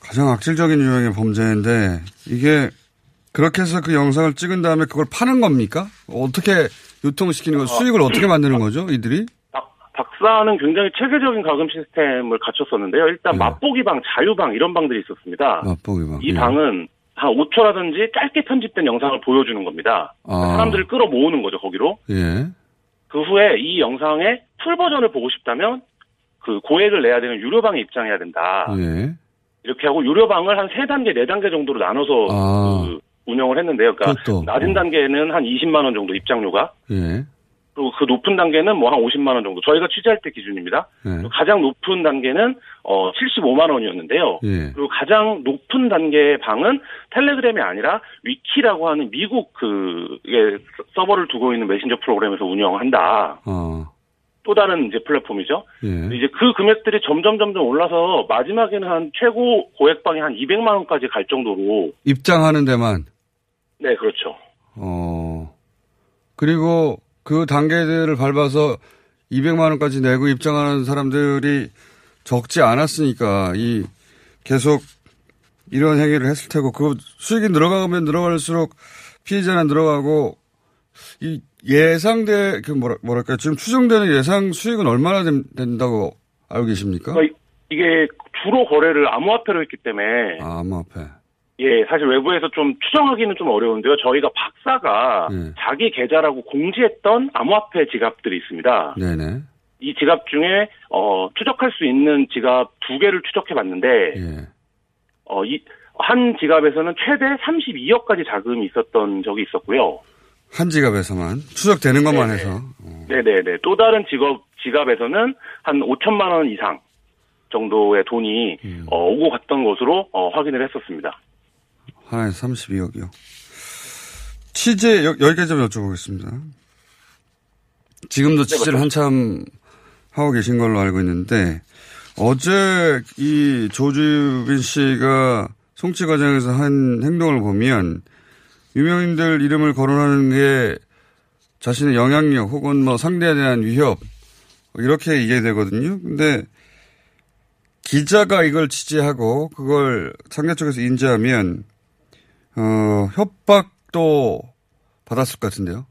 가장 악질적인 유형의 범죄인데 이게 그렇게 해서 그 영상을 찍은 다음에 그걸 파는 겁니까? 어떻게 유통시키는 거, 수익을 어떻게 만드는 거죠, 이들이? 박사는 굉장히 체계적인 가금 시스템을 갖췄었는데요. 일단 네. 맛보기 방, 자유 방 이런 방들이 있었습니다. 맛보기 방. 이 예. 방은 한 5초라든지 짧게 편집된 영상을 보여주는 겁니다. 아. 사람들을 끌어 모으는 거죠, 거기로. 예. 그 후에 이 영상의 풀 버전을 보고 싶다면 그 고액을 내야 되는 유료방에 입장해야 된다. 예. 이렇게 하고 유료방을 한세 단계, 네 단계 정도로 나눠서 아. 그 운영을 했는데요. 그러니까 그것도. 낮은 단계는 한 20만 원 정도 입장료가 예. 그 높은 단계는 뭐 한 50만 원 정도. 저희가 취재할 때 기준입니다. 예. 그리고 가장 높은 단계는 어 75만 원이었는데요. 예. 그리고 가장 높은 단계의 방은 텔레그램이 아니라 위키라고 하는 미국 그 예, 서버를 두고 있는 메신저 프로그램에서 운영한다. 어. 또 다른 이제 플랫폼이죠. 예. 이제 그 금액들이 점점 점점 올라서 마지막에는 한 최고 고액방이 한 200만 원까지 갈 정도로 입장하는 데만. 네 그렇죠. 어. 그리고 그 단계들을 밟아서 200만 원까지 내고 입장하는 사람들이 적지 않았으니까 이 계속 이런 행위를 했을 테고 그 수익이 늘어가면 늘어갈수록 피해자는 늘어가고 이 예상돼 그 뭐라 뭐랄까 지금 추정되는 예상 수익은 얼마나 된, 된다고 알고 계십니까? 그러니까 이- 이게 주로 거래를 암호화폐로 했기 때문에 아, 암호화폐. 예, 사실 외부에서 좀 추정하기는 좀 어려운데요. 저희가 박사가 예. 자기 계좌라고 공지했던 암호화폐 지갑들이 있습니다. 네네. 이 지갑 중에 어, 추적할 수 있는 지갑 두 개를 추적해 봤는데 예. 어, 이, 한 지갑에서는 최대 32억까지 자금이 있었던 적이 있었고요. 한 지갑에서만 추적되는 것만 네네. 해서 네네네. 또 다른 직업, 지갑에서는 한 5천만 원 이상 정도의 돈이 음. 어, 오고 갔던 것으로 어, 확인을 했었습니다. 하나에 32억이요. 취재 여, 기까지 좀 여쭤보겠습니다. 지금도 취재를 한참 하고 계신 걸로 알고 있는데 어제 이 조주빈 씨가 송치 과정에서 한 행동을 보면 유명인들 이름을 거론하는 게 자신의 영향력 혹은 뭐 상대에 대한 위협 이렇게 이해되거든요. 근데 기자가 이걸 취재하고 그걸 상대 쪽에서 인지하면 어, 협박도 받았을 것 같은데요.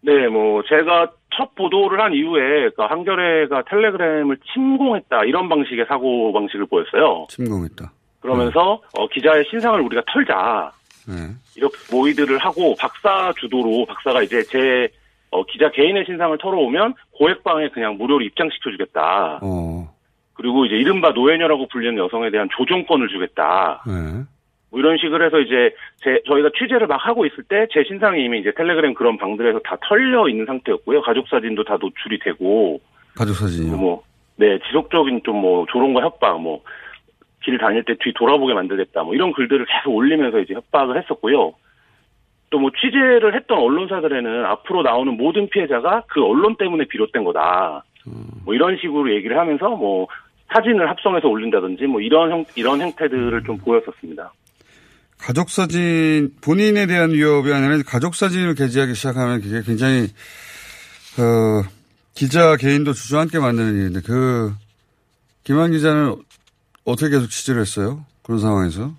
네, 뭐 제가 첫 보도를 한 이후에 그 한겨레가 텔레그램을 침공했다 이런 방식의 사고 방식을 보였어요. 침공했다. 그러면서 어, 기자의 신상을 우리가 털자 네. 이렇게 모의들을 하고 박사 주도로 박사가 이제 제 어, 기자 개인의 신상을 털어오면 고액방에 그냥 무료로 입장시켜주겠다. 어, 그리고 이제 이른바 노예녀라고 불리는 여성에 대한 조정권을 주겠다. 네. 뭐 이런 식으로 해서 이제 제 저희가 취재를 막 하고 있을 때 제 신상이 이미 이제 텔레그램 그런 방들에서 다 털려 있는 상태였고요. 가족 사진도 다 노출이 되고 가족 사진이요. 뭐 네, 지속적인 좀 뭐 조롱과 협박 뭐 길 다닐 때 뒤 돌아보게 만들겠다 뭐 이런 글들을 계속 올리면서 이제 협박을 했었고요. 또 뭐 취재를 했던 언론사들에는 앞으로 나오는 모든 피해자가 그 언론 때문에 비롯된 거다. 뭐 이런 식으로 얘기를 하면서 뭐 사진을 합성해서 올린다든지 뭐 이런 형 이런 형태들을 좀 보였었습니다. 가족 사진 본인에 대한 위협이 아니라 가족 사진을 게재하기 시작하면 그게 굉장히 어, 기자 개인도 주저앉게 만드는 일인데 그 김한 기자는 어떻게 계속 취재를 했어요? 그런 상황에서?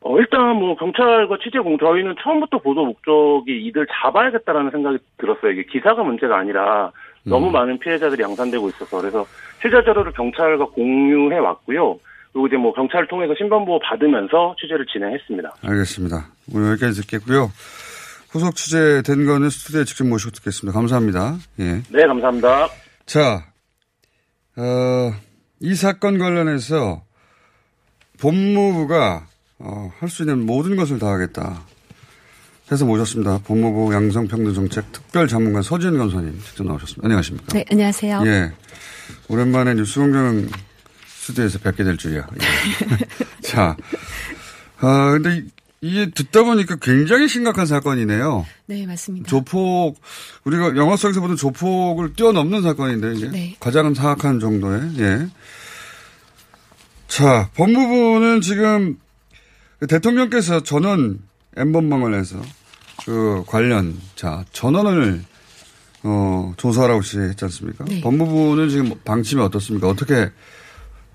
어, 일단 뭐 경찰과 취재공 저희는 처음부터 보도 목적이 이들 잡아야겠다라는 생각이 들었어요. 이게 기사가 문제가 아니라 너무 많은 피해자들이 양산되고 있어서 그래서 취재 자료를 경찰과 공유해 왔고요. 그리고 이제 뭐 경찰을 통해서 신변보호 받으면서 취재를 진행했습니다. 알겠습니다. 오늘 여기까지 듣겠고요. 후속 취재된 거는 스튜디오에 직접 모시고 듣겠습니다. 감사합니다. 예. 네, 감사합니다. 자, 어, 이 사건 관련해서 법무부가 어, 할 수 있는 모든 것을 다 하겠다. 해서 모셨습니다. 법무부 양성평등정책 특별자문관 서지은 감사님 직접 나오셨습니다. 안녕하십니까? 네, 안녕하세요. 예. 오랜만에 뉴스공장 스튜디오에서 뵙게 될 줄이야. 예. 자, 아, 근데 이- 이게 듣다 보니까 굉장히 심각한 사건이네요. 네, 맞습니다. 조폭, 우리가 영화 속에서 보던 조폭을 뛰어넘는 사건인데, 이게. 네. 가장 사악한 정도의, 예. 자, 법무부는 지금 대통령께서 전원 엠번방을 해서 그 관련, 자, 전원을, 어, 조사하라고 지시했지 않습니까? 네. 법무부는 지금 방침이 어떻습니까? 어떻게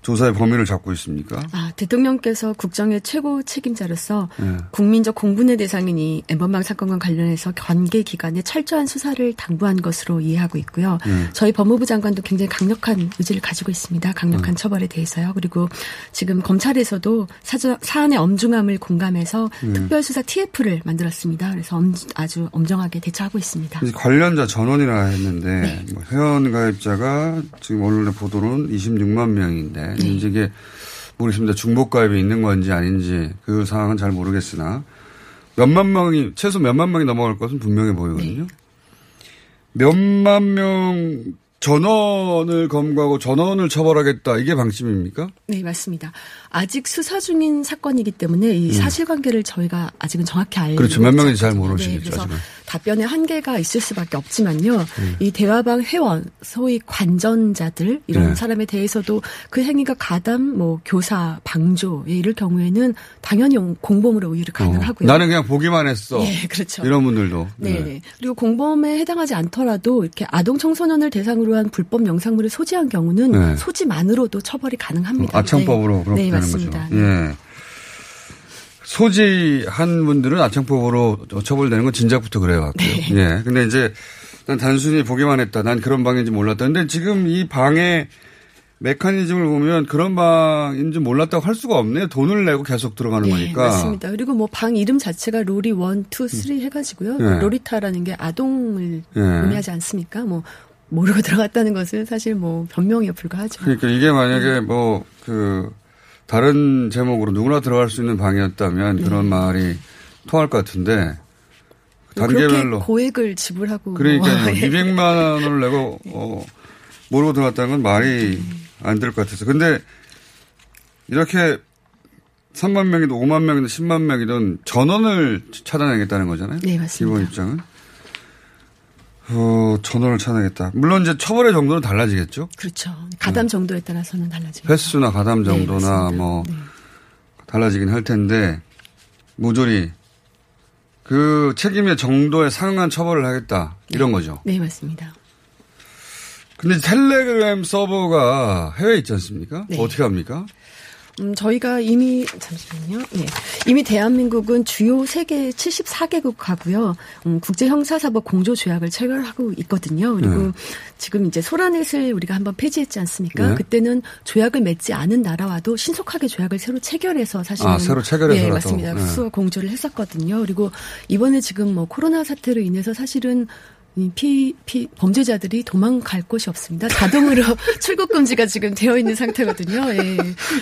조사의 범위를 잡고 있습니까? 아, 대통령께서 국정의 최고 책임자로서 네. 국민적 공분의 대상이니 엠번방 사건과 관련해서 관계 기관에 철저한 수사를 당부한 것으로 이해하고 있고요. 네. 저희 법무부 장관도 굉장히 강력한 의지를 가지고 있습니다. 강력한 네. 처벌에 대해서요. 그리고 지금 검찰에서도 사저, 사안의 엄중함을 공감해서 네. 특별수사 TF를 만들었습니다. 그래서 엄, 아주 엄정하게 대처하고 있습니다. 관련자 전원이라 했는데 네. 뭐 회원 가입자가 지금 언론의 보도는 26만 명인데 네. 이제 이게 모르겠습니다. 중복 가입이 있는 건지 아닌지 그 상황은 잘 모르겠으나 몇만 명이 최소 몇만 명이 넘어갈 것은 분명해 보이거든요. 네. 몇만 명 전원을 검거하고 전원을 처벌하겠다 이게 방침입니까? 네 맞습니다. 아직 수사 중인 사건이기 때문에 이 음. 사실관계를 저희가 아직은 정확히 알고 그렇죠 몇 명인지 잘 모르시겠죠. 네, 그래서 답변에 한계가 있을 수밖에 없지만요. 음. 이 대화방 회원 소위 관전자들 이런 네. 사람에 대해서도 그 행위가 가담 뭐 교사 방조 이럴 경우에는 당연히 공범으로 오히려 가능하고요. 어. 나는 그냥 보기만 했어. 네 그렇죠. 이런 분들도. 네. 네. 그리고 공범에 해당하지 않더라도 이렇게 아동 청소년을 대상으로 필요한 불법 영상물을 소지한 경우는 네. 소지만으로도 처벌이 가능합니다. 아청법으로 네. 그렇게 네, 되는 맞습니다. 거죠. 예. 소지한 분들은 아청법으로 처벌되는 건 진작부터 그래요. 네. 예. 근데 이제 난 단순히 보기만 했다. 난 그런 방인지 몰랐다. 근데 지금 이 방의 메커니즘을 보면 그런 방인지 몰랐다고 할 수가 없네요. 돈을 내고 계속 들어가는 네, 거니까. 맞습니다. 그리고 뭐 방 이름 자체가 로리 1, 2, 3 해가지고요. 네. 로리타라는 게 아동을 네. 의미하지 않습니까? 뭐 모르고 들어갔다는 것은 사실 뭐 변명에 불과하죠. 그러니까 이게 만약에 뭐 그 다른 제목으로 누구나 들어갈 수 있는 방이었다면 네. 그런 말이 통할 것 같은데 단계별로 고액을 지불하고 그러니까 뭐. 200만 원을 내고 어 모르고 들어갔다는 건 말이 안 될 것 같아서 근데 이렇게 3만 명이든 5만 명이든 10만 명이든 전원을 차단하겠다는 거잖아요. 네, 맞습니다. 기본 입장은. 어, 전원을 찾아야겠다. 물론 이제 처벌의 정도는 달라지겠죠? 그렇죠. 가담 네. 정도에 따라서는 달라지죠. 횟수나 가담 네, 정도나 네, 뭐 네. 달라지긴 할 텐데 모조리 그 책임의 정도에 상응한 처벌을 하겠다. 이런 네. 거죠. 네, 맞습니다. 근데 텔레그램 서버가 해외에 있지 않습니까? 네. 어떻게 합니까? 음, 저희가 이미 잠시만요. 네. 이미 대한민국은 주요 세계 74개국하고요. 음, 국제 형사사법 공조 조약을 체결하고 있거든요. 그리고 네. 지금 이제 소라넷을 우리가 한번 폐지했지 않습니까? 네. 그때는 조약을 맺지 않은 나라와도 신속하게 조약을 새로 체결해서 사실은 아, 새로 체결해서 네, 맞습니다. 네. 수 공조를 했었거든요. 그리고 이번에 지금 뭐 코로나 사태로 인해서 사실은 피, 피, 범죄자들이 도망갈 곳이 없습니다. 자동으로 출국 금지가 지금 되어 있는 상태거든요. 예.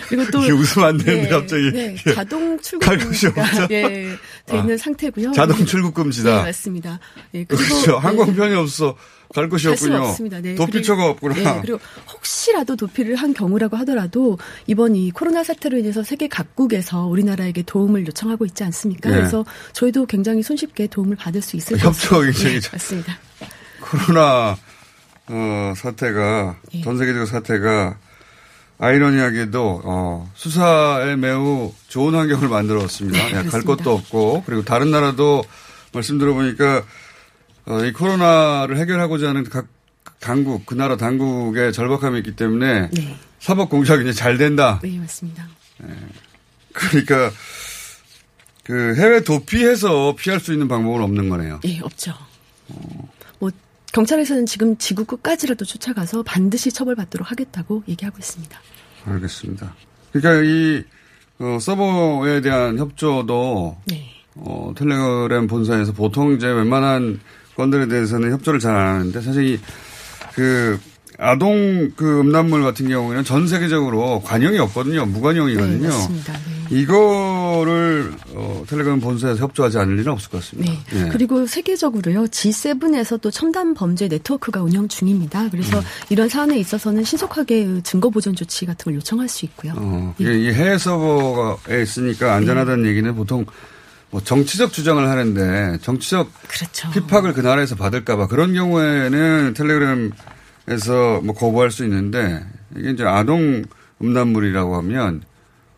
그리고 또. 웃으면 안 되는데, 네, 갑자기. 네, 자동 출국 금지가 예, 되어 있는 아, 상태고요. 자동 출국 금지다. 네, 맞습니다. 예, 그리고. 그렇죠. 항공편이 없어. 갈 곳이 없군요. 없습니다. 네. 도피처가 없구나. 네. 그리고 혹시라도 도피를 한 경우라고 하더라도 이번 이 코로나 사태로 인해서 세계 각국에서 우리나라에게 도움을 요청하고 있지 않습니까? 네. 그래서 저희도 굉장히 손쉽게 도움을 받을 수 있을 것 같습니다. 협조가 굉장히 네, 맞습니다. 코로나 어, 사태가 네. 전 세계적 사태가 아이러니하게도 어, 수사에 매우 좋은 환경을 만들었습니다. 네, 갈 것도 없고 그리고 다른 나라도 말씀 들어보니까 어, 이 코로나를 해결하고자 하는 각 당국, 그 나라 당국의 절박함이 있기 때문에 네. 사법 공작이 이제 잘 된다. 네, 맞습니다. 네. 그러니까 그 해외 도피해서 피할 수 있는 방법은 없는 거네요. 네, 없죠. 어. 뭐 경찰에서는 지금 지구 끝까지라도 쫓아가서 반드시 처벌받도록 하겠다고 얘기하고 있습니다. 알겠습니다. 그러니까 이 어, 서버에 대한 협조도 네. 어, 텔레그램 본사에서 보통 이제 웬만한 건들에 대해서는 협조를 잘 안 하는데 사실 이 그 아동 그 음란물 같은 경우에는 전 세계적으로 관용이 없거든요. 무관용이거든요. 네, 맞습니다. 네. 이거를 어, 텔레그램 본사에서 협조하지 않을 일은 없을 것 같습니다. 네. 네. 그리고 세계적으로요. G7에서 또 첨단 범죄 네트워크가 운영 중입니다. 그래서 음. 이런 사안에 있어서는 신속하게 증거 보존 조치 같은 걸 요청할 수 있고요. 어, 이 해외 서버에 있으니까 안전하다는 네. 얘기는 보통 뭐 정치적 주장을 하는데 정치적 그렇죠. 핍박을 그 나라에서 받을까봐 그런 경우에는 텔레그램에서 뭐 거부할 수 있는데 이게 이제 아동 음란물이라고 하면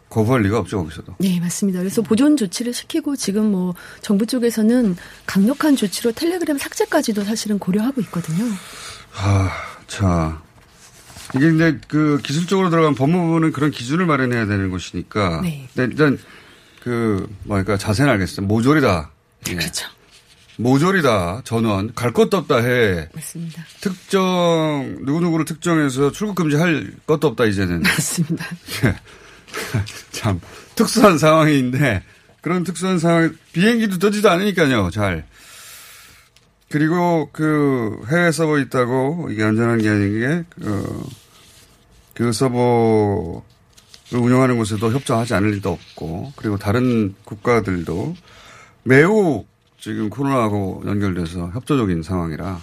거부할 리가 없죠 거기서도. 네 맞습니다. 그래서 보존 조치를 시키고 지금 뭐 정부 쪽에서는 강력한 조치로 텔레그램 삭제까지도 사실은 고려하고 있거든요. 아, 자 이게 이제 그 기술적으로 들어간 법무부는 그런 기준을 마련해야 되는 것이니까. 네. 일단 그 뭐랄까 자세는 알겠어요. 모조리다. 예. 그렇죠. 모조리다 전원 갈 것도 없다 해. 맞습니다. 특정 누구 누구를 특정해서 출국 금지할 것도 없다 이제는. 맞습니다. 예. 참 특수한 상황인데 그런 특수한 상황 비행기도 떠지도 않으니까요. 잘. 그리고 그 해외 서버 있다고 이게 안전한 게 아닌 게 어, 그 서버를 운영하는 곳에도 협조하지 않을 리도 없고 그리고 다른 국가들도 매우 지금 코로나하고 연결돼서 협조적인 상황이라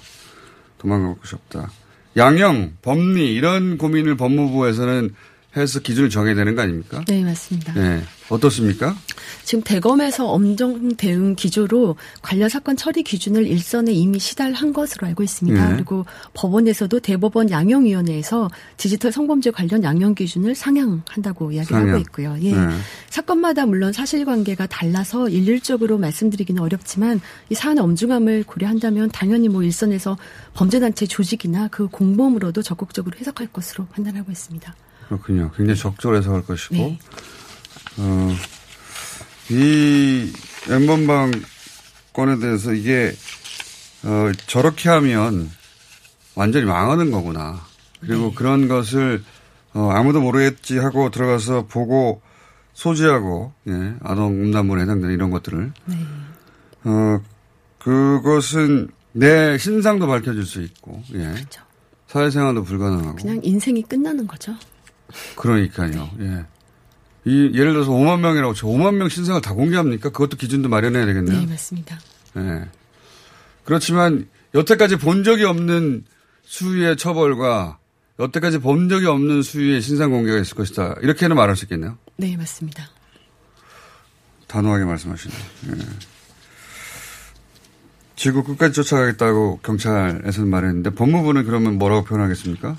곳이 없다. 양형, 법리 이런 고민을 법무부에서는 해서 기준을 정해야 되는 거 아닙니까? 네, 맞습니다. 네. 어떻습니까? 지금 대검에서 엄정 대응 기조로 관련 사건 처리 기준을 일선에 이미 시달한 것으로 알고 있습니다. 네. 그리고 법원에서도 대법원 양형위원회에서 디지털 성범죄 관련 양형 기준을 상향한다고 이야기를 상향. 하고 있고요. 예. 네. 사건마다 물론 사실관계가 달라서 일률적으로 말씀드리기는 어렵지만 이 사안의 엄중함을 고려한다면 당연히 뭐 일선에서 범죄단체 조직이나 그 공범으로도 적극적으로 해석할 것으로 판단하고 있습니다. 그렇군요. 굉장히 적절히 해석할 것이고. 네. 어, 이 엠번방 건에 대해서 이게 어, 저렇게 하면 완전히 망하는 거구나. 그리고 네. 그런 것을 어, 아무도 모르겠지 하고 들어가서 보고 소지하고 예, 아동 음란물에 해당되는 이런 것들을 네. 어, 그것은 내 신상도 밝혀질 수 있고 예. 그렇죠. 사회생활도 불가능하고 그냥 인생이 끝나는 거죠. 그러니까요. 예. 이 예를 들어서 5만 명이라고 쳐 5만 명 신상을 다 공개합니까? 그것도 기준도 마련해야 되겠네요. 네, 맞습니다. 예. 그렇지만 여태까지 본 적이 없는 수위의 처벌과 여태까지 본 적이 없는 수위의 신상 공개가 있을 것이다. 이렇게는 말할 수 있겠네요. 네, 맞습니다. 단호하게 말씀하시네요. 예. 지구 끝까지 쫓아가겠다고 경찰에서는 말했는데 법무부는 그러면 뭐라고 표현하겠습니까?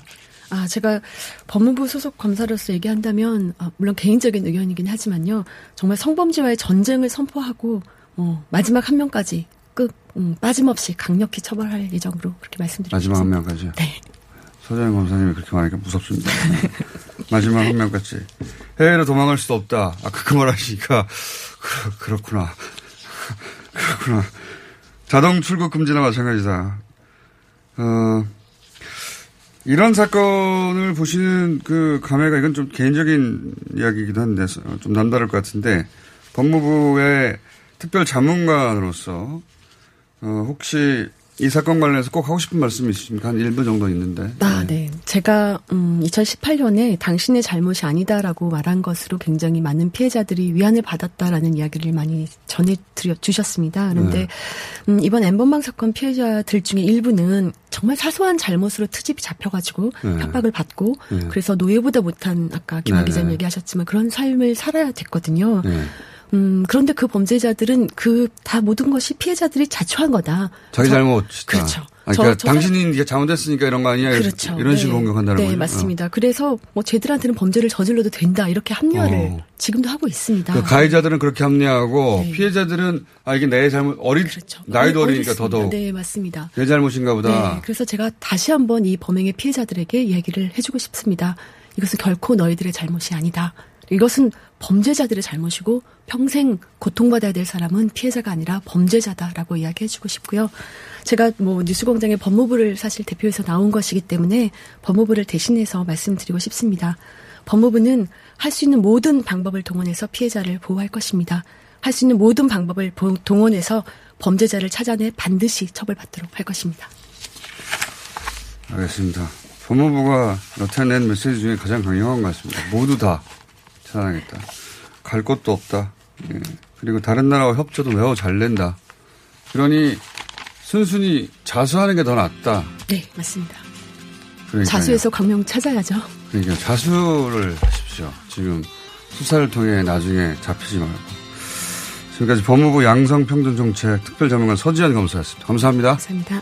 아, 제가 법무부 소속 검사로서 얘기한다면, 아, 물론 개인적인 의견이긴 하지만요. 정말 성범죄와의 전쟁을 선포하고, 어, 마지막 한 명까지 끝, 음, 빠짐없이 강력히 처벌할 예정으로 그렇게 말씀드립니다. 마지막 한 명까지? 네. 서장현 검사님이 그렇게 말하니까 무섭습니다. 마지막 한 명까지. 해외로 도망갈 수도 없다. 아까 그 말 하시니까, 그, 그렇구나. 그렇구나. 자동 출국 금지나 마찬가지다. 어, 이런 사건을 보시는 그 감회가 이건 좀 개인적인 이야기이기도 한데 좀 남다를 것 같은데 법무부의 특별 자문관으로서 어, 혹시 이 사건 관련해서 꼭 하고 싶은 말씀이 있으십니까? 한 1분 정도 있는데. 아, 네. 네. 제가, 음, 2018년에 당신의 잘못이 아니다라고 말한 것으로 굉장히 많은 피해자들이 위안을 받았다라는 이야기를 많이 전해드려 주셨습니다. 그런데, 네. 음, 이번 엠번방 사건 피해자들 중에 일부는 정말 사소한 잘못으로 트집이 잡혀가지고 네. 협박을 받고 네. 그래서 노예보다 못한 아까 김학 네. 기자님 얘기하셨지만 그런 삶을 살아야 됐거든요. 네. 음, 그런데 그 범죄자들은 그 다 모든 것이 피해자들이 자초한 거다. 자기 저, 잘못. 그렇죠. 아니, 그러니까 저, 당신이 사... 잘못했으니까 이런 거 아니야? 그렇죠. 이런 식으로 네. 공격한다는 네, 거죠. 네, 맞습니다. 어. 그래서 뭐 쟤들한테는 범죄를 저질러도 된다 이렇게 합리화를 어. 지금도 하고 있습니다. 그 가해자들은 그렇게 합리화하고 네. 피해자들은 아 이게 내 잘못 어린 그렇죠. 나이도 어리 니까 더더욱. 네, 맞습니다. 내 잘못인가 보다. 네, 그래서 제가 다시 한번 이 범행의 피해자들에게 이야기를 해주고 싶습니다. 이것은 결코 너희들의 잘못이 아니다. 이것은 범죄자들의 잘못이고 평생 고통받아야 될 사람은 피해자가 아니라 범죄자다라고 이야기해주고 싶고요. 제가 뭐 뉴스공장의 법무부를 사실 대표해서 나온 것이기 때문에 법무부를 대신해서 말씀드리고 싶습니다. 법무부는 할 수 있는 모든 방법을 동원해서 피해자를 보호할 것입니다. 할 수 있는 모든 방법을 동원해서 범죄자를 찾아내 반드시 처벌받도록 할 것입니다. 알겠습니다. 법무부가 여태 낸 메시지 중에 가장 강력한 것 같습니다. 모두 다 찾아내겠다. 갈 곳도 없다. 예. 그리고 다른 나라와 협조도 매우 잘 낸다. 그러니 순순히 자수하는 게 더 낫다. 네, 맞습니다. 그러니까요. 자수해서 광명 찾아야죠. 그러니까 자수를 하십시오. 지금 수사를 통해 나중에 잡히지 말고. 지금까지 법무부 양성평등정책 특별자문관 서지현 검사였습니다. 감사합니다. 감사합니다.